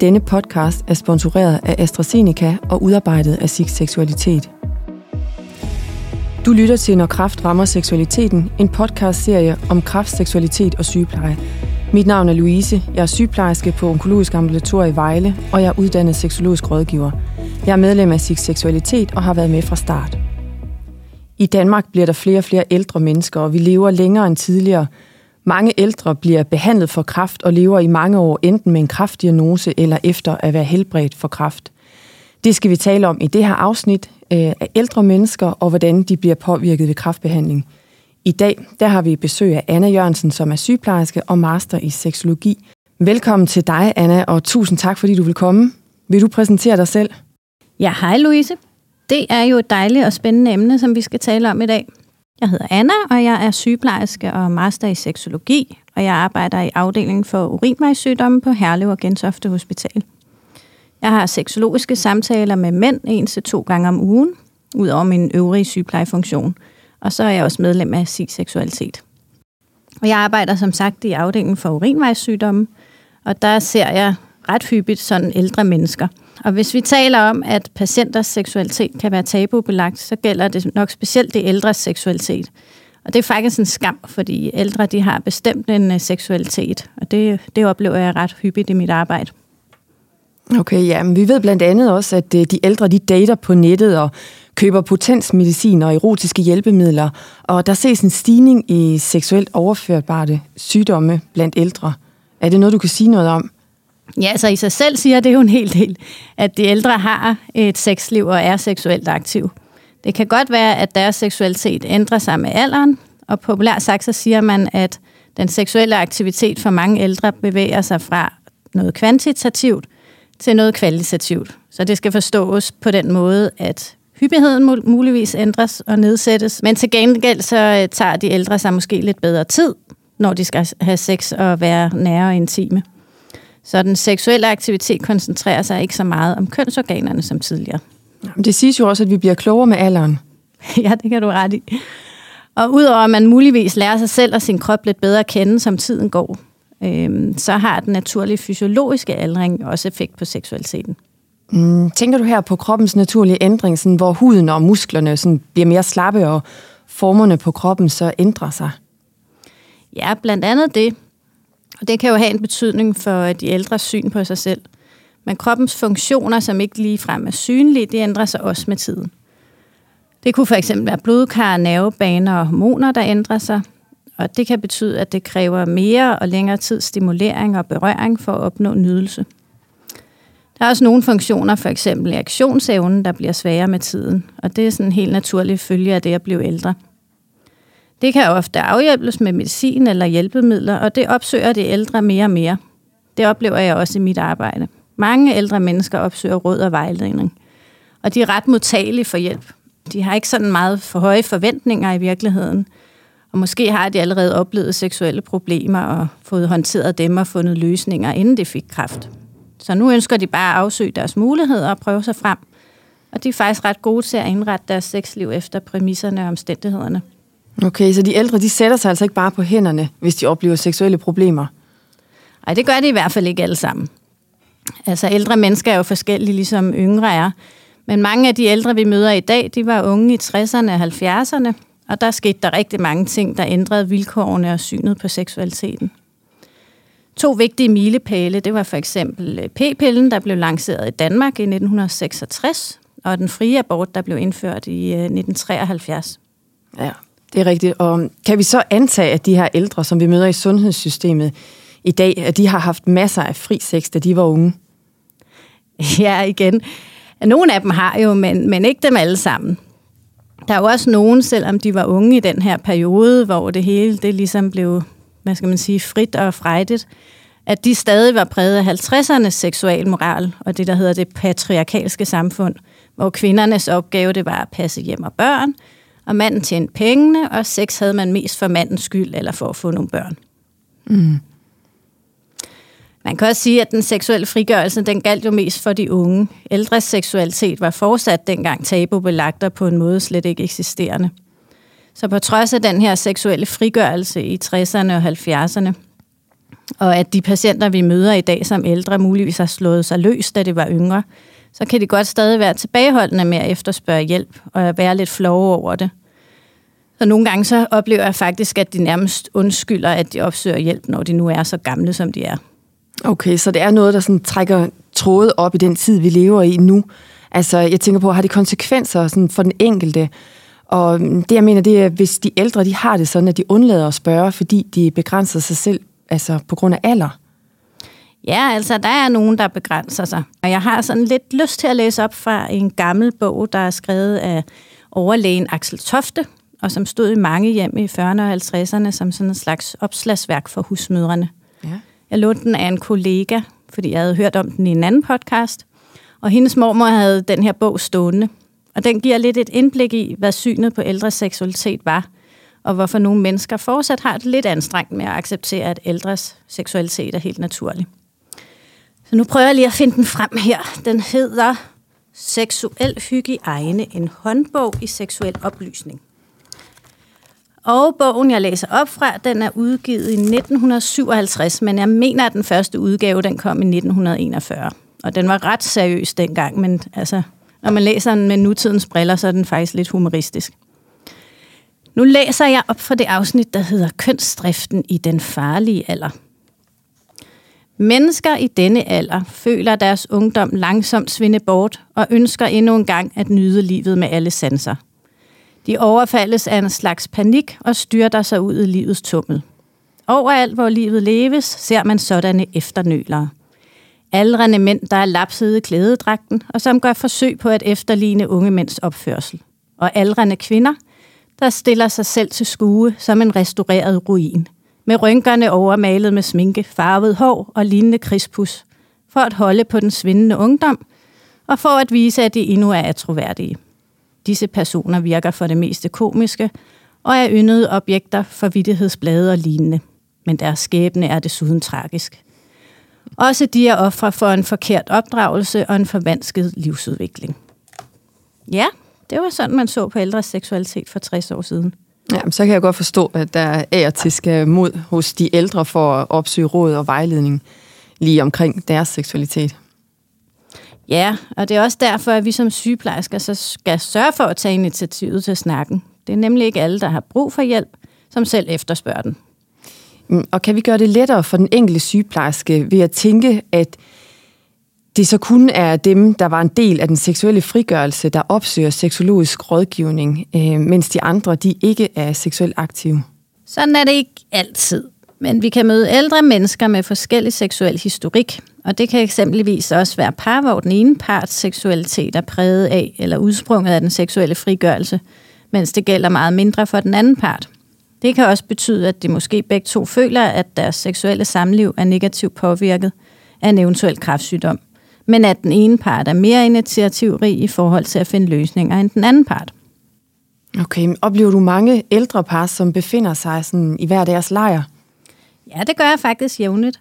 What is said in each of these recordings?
Denne podcast er sponsoreret af AstraZeneca og udarbejdet af SIG Seksualitet. Du lytter til Når Kraft rammer seksualiteten, en podcastserie om kraft, seksualitet og sygepleje. Mit navn er Louise, jeg er sygeplejerske på Onkologisk Ambulatorie i Vejle, og jeg er uddannet seksologisk rådgiver. Jeg er medlem af SIG Seksualitet og har været med fra start. I Danmark bliver der flere og flere ældre mennesker, og vi lever længere end tidligere – mange ældre bliver behandlet for kræft og lever i mange år enten med en kræftdiagnose eller efter at være helbredt for kræft. Det skal vi tale om i det her afsnit øh, af ældre mennesker og hvordan de bliver påvirket ved kræftbehandling. I dag der har vi besøg af Anna Jørgensen, som er sygeplejerske og master i seksologi. Velkommen til dig, Anna, og tusind tak, fordi du vil komme. Vil du præsentere dig selv? Ja, hej Louise. Det er jo et dejligt og spændende emne, som vi skal tale om i dag. Jeg hedder Anna, og jeg er sygeplejerske og master i seksologi, og jeg arbejder i afdelingen for urinvejssygdomme på Herlev og Gentofte Hospital. Jeg har seksologiske samtaler med mænd en til to gange om ugen, ud over min øvrige sygeplejefunktion. Og så er jeg også medlem af SIG Seksualitet. Og jeg arbejder som sagt i afdelingen for urinvejssygdomme, og der ser jeg ret hyppigt sådan ældre mennesker – og hvis vi taler om, at patienters seksualitet kan være tabubelagt, så gælder det nok specielt det ældres seksualitet. Og det er faktisk en skam, fordi ældre de har bestemt en øh, seksualitet, og det, det oplever jeg ret hyppigt i mit arbejde. Okay, ja, men vi ved blandt andet også, at øh, de ældre de dater på nettet og køber potensmedicin og erotiske hjælpemidler, og der ses en stigning i seksuelt overførbare sygdomme blandt ældre. Er det noget, du kan sige noget om? Ja, så i sig selv siger det jo en hel del, at de ældre har et sexliv og er seksuelt aktiv. Det kan godt være, at deres seksualitet ændrer sig med alderen, og populært sagt så siger man, at den seksuelle aktivitet for mange ældre bevæger sig fra noget kvantitativt til noget kvalitativt. Så det skal forstås på den måde, at hyppigheden muligvis ændres og nedsættes, men til gengæld så øh, tager de ældre sig måske lidt bedre tid, når de skal have sex og være nære og intime. Så den seksuelle aktivitet koncentrerer sig ikke så meget om kønsorganerne som tidligere. Det siges jo også, at vi bliver klogere med alderen. ja, det kan du ret i. Og udover at man muligvis lærer sig selv og sin krop lidt bedre at kende, som tiden går, øh, så har den naturlige fysiologiske aldring også effekt på seksualiteten. Mm, tænker du her på kroppens naturlige ændring, sådan, hvor huden og musklerne sådan, bliver mere slappe, og formerne på kroppen så ændrer sig? Ja, blandt andet det. Og det kan jo have en betydning for de ældres syn på sig selv. Men kroppens funktioner, som ikke lige frem er synlige, det ændrer sig også med tiden. Det kunne for eksempel være blodkar, nervebaner og hormoner, der ændrer sig. Og det kan betyde, at det kræver mere og længere tid stimulering og berøring for at opnå nydelse. Der er også nogle funktioner, for eksempel reaktionsevnen, der bliver sværere med tiden. Og det er sådan en helt naturlig følge af det at blive ældre. Det kan ofte afhjælpes med medicin eller hjælpemidler, og det opsøger de ældre mere og mere. Det oplever jeg også i mit arbejde. Mange ældre mennesker opsøger råd og vejledning, og de er ret modtagelige for hjælp. De har ikke sådan meget for høje forventninger i virkeligheden, og måske har de allerede oplevet seksuelle problemer og fået håndteret dem og fundet løsninger, inden de fik kræft. Så nu ønsker de bare at afsøge deres muligheder og prøve sig frem. Og de er faktisk ret gode til at indrette deres sexliv efter præmisserne og omstændighederne. Okay, så de ældre, de sætter sig altså ikke bare på hænderne, hvis de oplever seksuelle problemer? Nej, det gør de i hvert fald ikke alle sammen. Altså ældre mennesker er jo forskellige, ligesom yngre er. Men mange af de ældre, vi møder i dag, de var unge i 60'erne og 70'erne, og der skete der rigtig mange ting, der ændrede vilkårene og synet på seksualiteten. To vigtige milepæle, det var for eksempel øh, p-pillen, der blev lanceret i Danmark i 1966, og den frie abort, der blev indført i 1973. Øh, ja, det er rigtigt. Og kan vi så antage, at de her ældre, som vi møder i sundhedssystemet i dag, at de har haft masser af fri sex, da de var unge? Ja, igen. Nogle af dem har jo, men, men ikke dem alle sammen. Der er jo også nogen, selvom de var unge i den her periode, hvor det hele det ligesom blev, hvad skal man sige, frit og frejdigt, at de stadig var præget af 50'ernes seksualmoral og det, der hedder det patriarkalske samfund, hvor kvindernes opgave det var at passe hjem og børn, og manden tjente pengene, og sex havde man mest for mandens skyld eller for at få nogle børn. Mm. Man kan også sige, at den seksuelle frigørelse, den galt jo mest for de unge. Ældres seksualitet var fortsat dengang tabubelagt på en måde slet ikke eksisterende. Så på trods af den her seksuelle frigørelse i 60'erne og 70'erne, og at de patienter, vi møder i dag som ældre, muligvis har slået sig løs, da det var yngre, så kan de godt stadig være tilbageholdende med at efterspørge hjælp og være lidt flove over det. Så nogle gange så oplever jeg faktisk, at de nærmest undskylder, at de opsøger hjælp, når de nu er så gamle, som de er. Okay, så det er noget, der sådan trækker trådet op i den tid, vi lever i nu. Altså, jeg tænker på, har det konsekvenser sådan for den enkelte? Og det, jeg mener, det er, hvis de ældre, de har det sådan, at de undlader at spørge, fordi de begrænser sig selv altså på grund af alder. Ja, altså, der er nogen, der begrænser sig. Og jeg har sådan lidt lyst til at læse op fra en gammel bog, der er skrevet af overlægen Axel Tofte, og som stod i mange hjem i 40'erne og 50'erne som sådan en slags opslagsværk for husmødrene. Ja. Jeg lånte den af en kollega, fordi jeg havde hørt om den i en anden podcast, og hendes mormor havde den her bog stående. Og den giver lidt et indblik i, hvad synet på ældres seksualitet var, og hvorfor nogle mennesker fortsat har det lidt anstrengt med at acceptere, at ældres seksualitet er helt naturlig. Så nu prøver jeg lige at finde den frem her. Den hedder Seksuel hygiejne, en håndbog i seksuel oplysning. Og bogen, jeg læser op fra, den er udgivet i 1957, men jeg mener, at den første udgave, den kom i 1941. Og den var ret seriøs dengang, men altså, når man læser den med nutidens briller, så er den faktisk lidt humoristisk. Nu læser jeg op fra det afsnit, der hedder Kønsdriften i den farlige alder. Mennesker i denne alder føler deres ungdom langsomt svinde bort og ønsker endnu en gang at nyde livet med alle sanser – de overfaldes af en slags panik og styrter sig ud i livets tummel. Overalt, hvor livet leves, ser man sådanne efternølere. Aldrende mænd, der er lapset i klædedragten, og som gør forsøg på at efterligne unge mænds opførsel. Og aldrende kvinder, der stiller sig selv til skue som en restaureret ruin, med rynkerne overmalet med sminke, farvet hår og lignende krispus, for at holde på den svindende ungdom, og for at vise, at de endnu er troværdige. Disse personer virker for det meste komiske og er yndede objekter for vidtighedsblade og lignende. Men deres skæbne er desuden tragisk. Også de er ofre for en forkert opdragelse og en forvansket livsudvikling. Ja, det var sådan, man så på ældres seksualitet for 60 år siden. Ja, så kan jeg godt forstå, at der er til skal mod hos de ældre for at opsøge råd og vejledning lige omkring deres seksualitet. Ja, og det er også derfor, at vi som sygeplejersker så skal sørge for at tage initiativet til snakken. Det er nemlig ikke alle, der har brug for hjælp, som selv efterspørger den. Mm, og kan vi gøre det lettere for den enkelte sygeplejerske ved at tænke, at det så kun er dem, der var en del af den seksuelle frigørelse, der opsøger seksologisk rådgivning, øh, mens de andre de ikke er seksuelt aktive? Sådan er det ikke altid. Men vi kan møde ældre mennesker med forskellig seksuel historik, og det kan eksempelvis også være par, hvor den ene parts seksualitet er præget af eller udsprunget af den seksuelle frigørelse, mens det gælder meget mindre for den anden part. Det kan også betyde, at de måske begge to føler, at deres seksuelle samliv er negativt påvirket af en eventuel kræftsygdom, men at den ene part er mere initiativrig i forhold til at finde løsninger end den anden part. Okay, oplever du mange ældre par, som befinder sig sådan i hver deres lejr? Ja, det gør jeg faktisk jævnligt.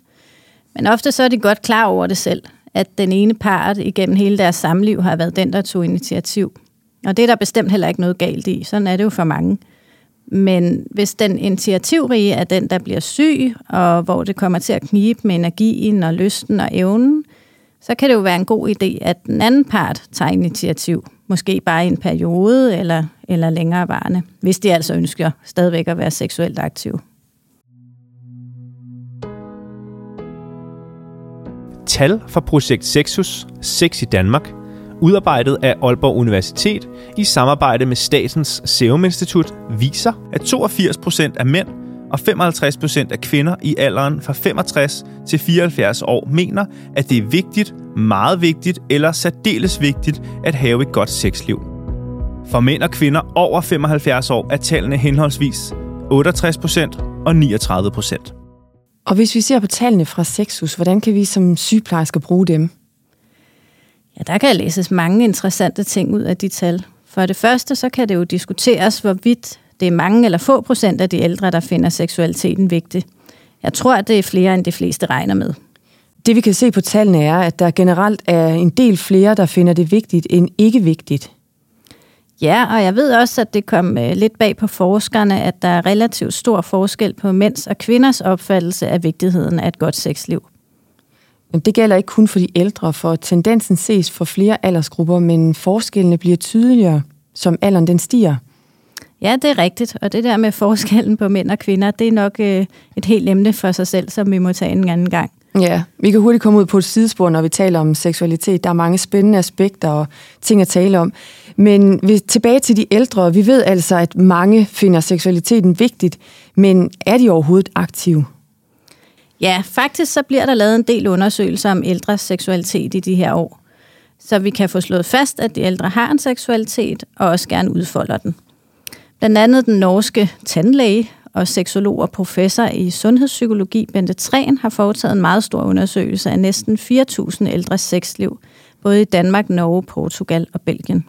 Men ofte så er de godt klar over det selv, at den ene part igennem hele deres samliv har været den, der tog initiativ. Og det er der bestemt heller ikke noget galt i. Sådan er det jo for mange. Men hvis den initiativrige er den, der bliver syg, og hvor det kommer til at knibe med energien og lysten og evnen, så kan det jo være en god idé, at den anden part tager initiativ. Måske bare i en periode eller, eller længerevarende, hvis de altså ønsker stadigvæk at være seksuelt aktive. tal fra projekt Sexus, Sex i Danmark, udarbejdet af Aalborg Universitet i samarbejde med Statens Serum Institut, viser, at 82% af mænd og 55% af kvinder i alderen fra 65 til 74 år mener, at det er vigtigt, meget vigtigt eller særdeles vigtigt at have et godt sexliv. For mænd og kvinder over 75 år er tallene henholdsvis 68% og 39%. Og hvis vi ser på tallene fra Sexus, hvordan kan vi som sygeplejersker bruge dem? Ja, der kan læses mange interessante ting ud af de tal. For det første, så kan det jo diskuteres, hvorvidt det er mange eller få procent af de ældre, der finder seksualiteten vigtig. Jeg tror, at det er flere, end de fleste regner med. Det vi kan se på tallene er, at der generelt er en del flere, der finder det vigtigt end ikke vigtigt. Ja, og jeg ved også, at det kom øh, lidt bag på forskerne, at der er relativt stor forskel på mænds og kvinders opfattelse af vigtigheden af et godt sexliv. Men det gælder ikke kun for de ældre, for tendensen ses for flere aldersgrupper, men forskellene bliver tydeligere, som alderen den stiger. Ja, det er rigtigt, og det der med forskellen på mænd og kvinder, det er nok øh, et helt emne for sig selv, som vi må tage en anden gang. Ja, vi kan hurtigt komme ud på et sidespor, når vi taler om seksualitet. Der er mange spændende aspekter og ting at tale om. Men tilbage til de ældre. Vi ved altså, at mange finder seksualiteten vigtigt, men er de overhovedet aktive? Ja, faktisk så bliver der lavet en del undersøgelser om ældres seksualitet i de her år. Så vi kan få slået fast, at de ældre har en seksualitet og også gerne udfolder den. Blandt andet den norske tandlæge og seksolog og professor i sundhedspsykologi, Bente Træn, har foretaget en meget stor undersøgelse af næsten 4.000 ældres sexliv, både i Danmark, Norge, Portugal og Belgien.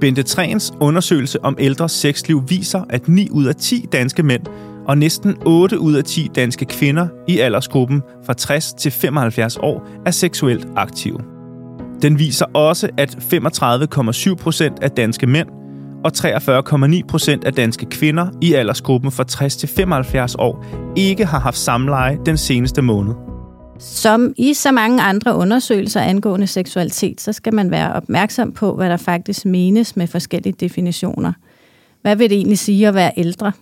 Bente Træns undersøgelse om ældres sexliv viser, at 9 ud af 10 danske mænd og næsten 8 ud af 10 danske kvinder i aldersgruppen fra 60 til 75 år er seksuelt aktive. Den viser også, at 35,7 procent af danske mænd og 43,9 procent af danske kvinder i aldersgruppen fra 60 til 75 år ikke har haft samleje den seneste måned. Som i så mange andre undersøgelser angående seksualitet, så skal man være opmærksom på, hvad der faktisk menes med forskellige definitioner. Hvad vil det egentlig sige at være ældre?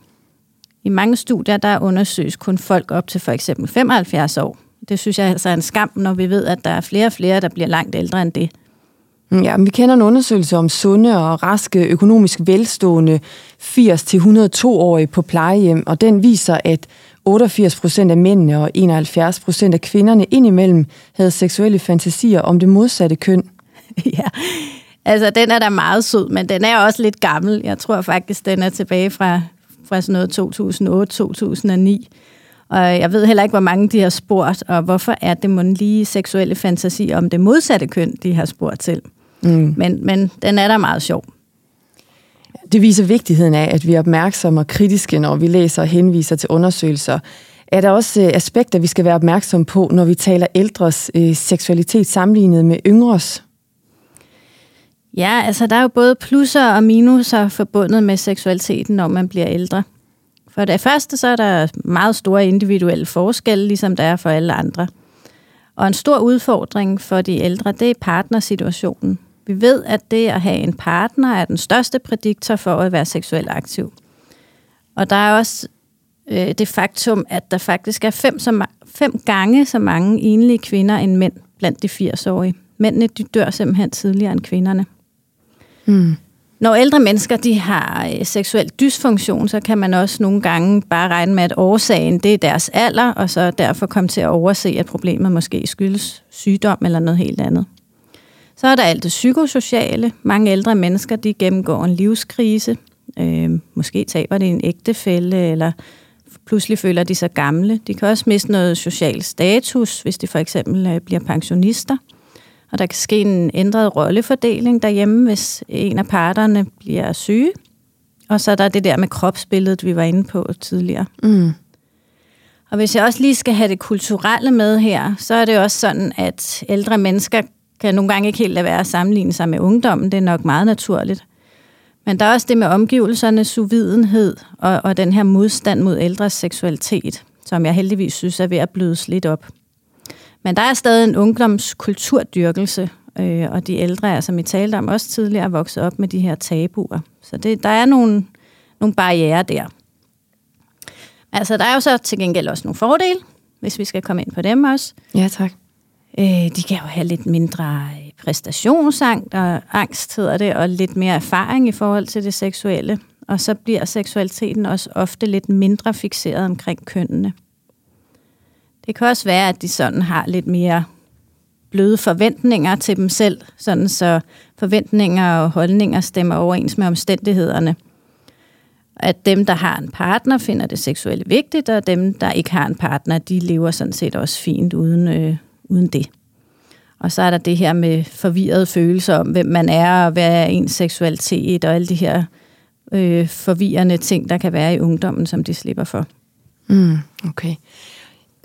I mange studier, der undersøges kun folk op til for eksempel 75 år. Det synes jeg altså er en skam, når vi ved, at der er flere og flere, der bliver langt ældre end det. Ja, vi kender en undersøgelse om sunde og raske, økonomisk velstående 80-102-årige på plejehjem, og den viser, at 88 procent af mændene og 71 procent af kvinderne indimellem havde seksuelle fantasier om det modsatte køn. ja, altså den er da meget sød, men den er også lidt gammel. Jeg tror faktisk, den er tilbage fra, fra sådan noget 2008-2009. Og jeg ved heller ikke, hvor mange de har spurgt, og hvorfor er det mon lige seksuelle fantasi om det modsatte køn, de har spurgt til. Mm. Men, men den er da meget sjov. Det viser vigtigheden af, at vi er opmærksomme og kritiske, når vi læser og henviser til undersøgelser. Er der også øh, aspekter, vi skal være opmærksomme på, når vi taler ældres øh, seksualitet sammenlignet med yngres? Ja, altså der er jo både plusser og minuser forbundet med seksualiteten, når man bliver ældre. For det første så er der meget store individuelle forskelle, ligesom der er for alle andre. Og en stor udfordring for de ældre, det er partnersituationen. Vi ved, at det at have en partner er den største prædiktor for at være seksuelt aktiv. Og der er også øh, det faktum, at der faktisk er fem, så fem gange så mange enlige kvinder end mænd blandt de 80-årige. Mændene de dør simpelthen tidligere end kvinderne. Mm. Når ældre mennesker de har øh, seksuel dysfunktion, så kan man også nogle gange bare regne med, at årsagen det er deres alder, og så derfor komme til at overse, at problemet måske skyldes sygdom eller noget helt andet. Så er der alt det psykosociale. Mange ældre mennesker de gennemgår en livskrise. Øh, måske taber de en ægtefælle, eller pludselig føler de sig gamle. De kan også miste noget social status, hvis de for eksempel øh, bliver pensionister. Og der kan ske en ændret rollefordeling derhjemme, hvis en af parterne bliver syge. Og så er der det der med kropsbilledet, vi var inde på tidligere. Mm. Og hvis jeg også lige skal have det kulturelle med her, så er det også sådan, at ældre mennesker kan nogle gange ikke helt lade være at sammenligne sig med ungdommen. Det er nok meget naturligt. Men der er også det med omgivelsernes uvidenhed og, og den her modstand mod ældres seksualitet, som jeg heldigvis synes er ved at blødes lidt op. Men der er stadig en ungdomskulturdyrkelse, øh, og de ældre er, som I talte om også tidligere, vokset op med de her tabuer. Så det, der er nogle, nogle barriere der. Altså, der er jo så til gengæld også nogle fordele, hvis vi skal komme ind på dem også. Ja, tak. Øh, de kan jo have lidt mindre øh, præstationsangst, og angst hedder det, og lidt mere erfaring i forhold til det seksuelle. Og så bliver seksualiteten også ofte lidt mindre fixeret omkring kønnene. Det kan også være, at de sådan har lidt mere bløde forventninger til dem selv, sådan så forventninger og holdninger stemmer overens med omstændighederne. At dem, der har en partner, finder det seksuelle vigtigt, og dem, der ikke har en partner, de lever sådan set også fint uden, øh, uden det. Og så er der det her med forvirrede følelser om, hvem man er, og hvad er ens seksualitet, og alle de her øh, forvirrende ting, der kan være i ungdommen, som de slipper for. Mm, okay.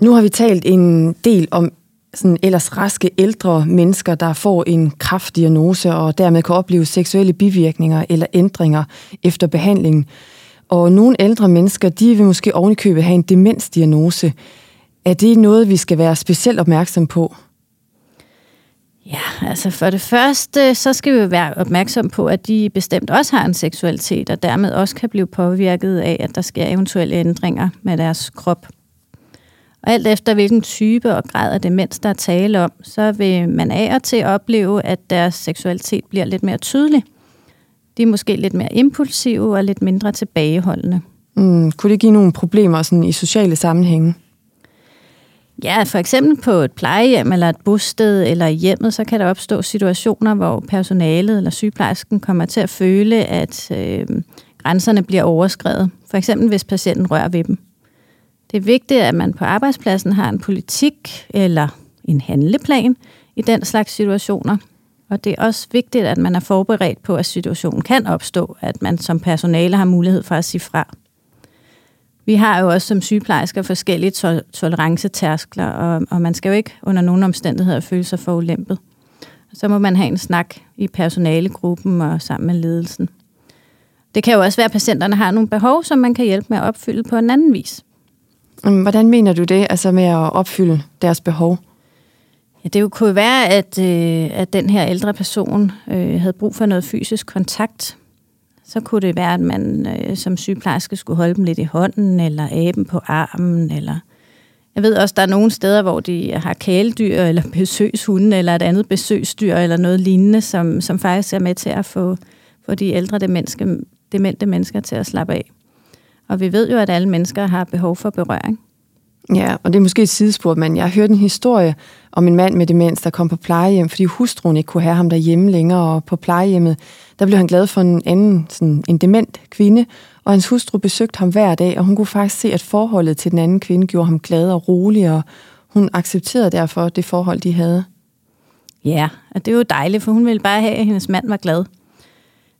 Nu har vi talt en del om sådan ellers raske ældre mennesker, der får en kraftdiagnose og dermed kan opleve seksuelle bivirkninger eller ændringer efter behandlingen. Og nogle ældre mennesker, de vil måske ovenikøbet have en demensdiagnose. Er det noget, vi skal være specielt opmærksom på? Ja, altså for det første, så skal vi være opmærksom på, at de bestemt også har en seksualitet, og dermed også kan blive påvirket af, at der sker eventuelle ændringer med deres krop. Og alt efter hvilken type og grad af demens, der er tale om, så vil man af og til opleve, at deres seksualitet bliver lidt mere tydelig. De er måske lidt mere impulsive og lidt mindre tilbageholdende. Mm, kunne det give nogle problemer sådan, i sociale sammenhænge? Ja, for eksempel på et plejehjem eller et bosted eller hjemmet, så kan der opstå situationer, hvor personalet eller sygeplejersken kommer til at føle, at øh, grænserne bliver overskrevet. For eksempel hvis patienten rører ved dem. Det er vigtigt, at man på arbejdspladsen har en politik eller en handleplan i den slags situationer. Og det er også vigtigt, at man er forberedt på, at situationen kan opstå, at man som personale har mulighed for at sige fra. Vi har jo også som sygeplejersker forskellige to- tolerancetærskler, og, og man skal jo ikke under nogen omstændigheder føle sig forulæmpet. Så må man have en snak i personalegruppen og sammen med ledelsen. Det kan jo også være, at patienterne har nogle behov, som man kan hjælpe med at opfylde på en anden vis. Hvordan mener du det, altså med at opfylde deres behov? Ja, det kunne være, at, øh, at den her ældre person øh, havde brug for noget fysisk kontakt. Så kunne det være, at man øh, som sygeplejerske skulle holde dem lidt i hånden, eller aben på armen, eller... Jeg ved også, der er nogle steder, hvor de har kæledyr, eller besøgshunde, eller et andet besøgsdyr, eller noget lignende, som, som faktisk er med til at få, få de ældre demenske, demente mennesker til at slappe af. Og vi ved jo, at alle mennesker har behov for berøring. Ja, og det er måske et sidespor, men jeg har hørt en historie om en mand med demens, der kom på plejehjem, fordi hustruen ikke kunne have ham derhjemme længere, og på plejehjemmet, der blev han glad for en anden, sådan en dement kvinde, og hans hustru besøgte ham hver dag, og hun kunne faktisk se, at forholdet til den anden kvinde gjorde ham glad og rolig, og hun accepterede derfor det forhold, de havde. Ja, og det er jo dejligt, for hun ville bare have, at hendes mand var glad.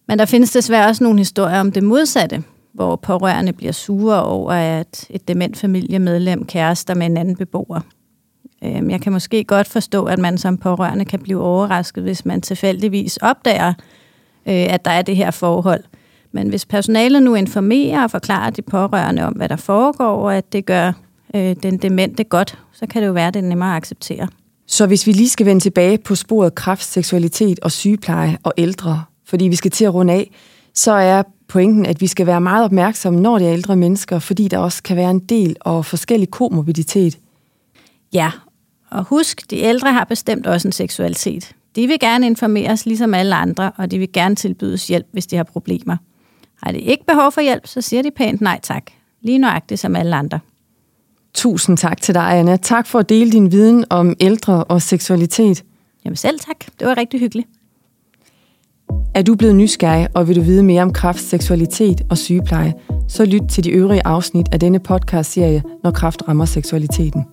Men der findes desværre også nogle historier om det modsatte, hvor pårørende bliver sure over, at et dement familiemedlem kærester med en anden beboer. Øhm, jeg kan måske godt forstå, at man som pårørende kan blive overrasket, hvis man tilfældigvis opdager, øh, at der er det her forhold. Men hvis personalet nu informerer og forklarer de pårørende om, hvad der foregår, og at det gør øh, den demente godt, så kan det jo være, at det er nemmere at acceptere. Så hvis vi lige skal vende tilbage på sporet kraft, seksualitet og sygepleje og ældre, fordi vi skal til at runde af, så er pointen, at vi skal være meget opmærksomme, når det er ældre mennesker, fordi der også kan være en del og forskellig komorbiditet. Ja, og husk, de ældre har bestemt også en seksualitet. De vil gerne informeres ligesom alle andre, og de vil gerne tilbydes hjælp, hvis de har problemer. Har de ikke behov for hjælp, så siger de pænt nej tak. Lige nøjagtigt som alle andre. Tusind tak til dig, Anna. Tak for at dele din viden om ældre og seksualitet. Jamen selv tak. Det var rigtig hyggeligt. Er du blevet nysgerrig, og vil du vide mere om kraft, seksualitet og sygepleje, så lyt til de øvrige afsnit af denne podcast-serie, når kraft rammer seksualiteten.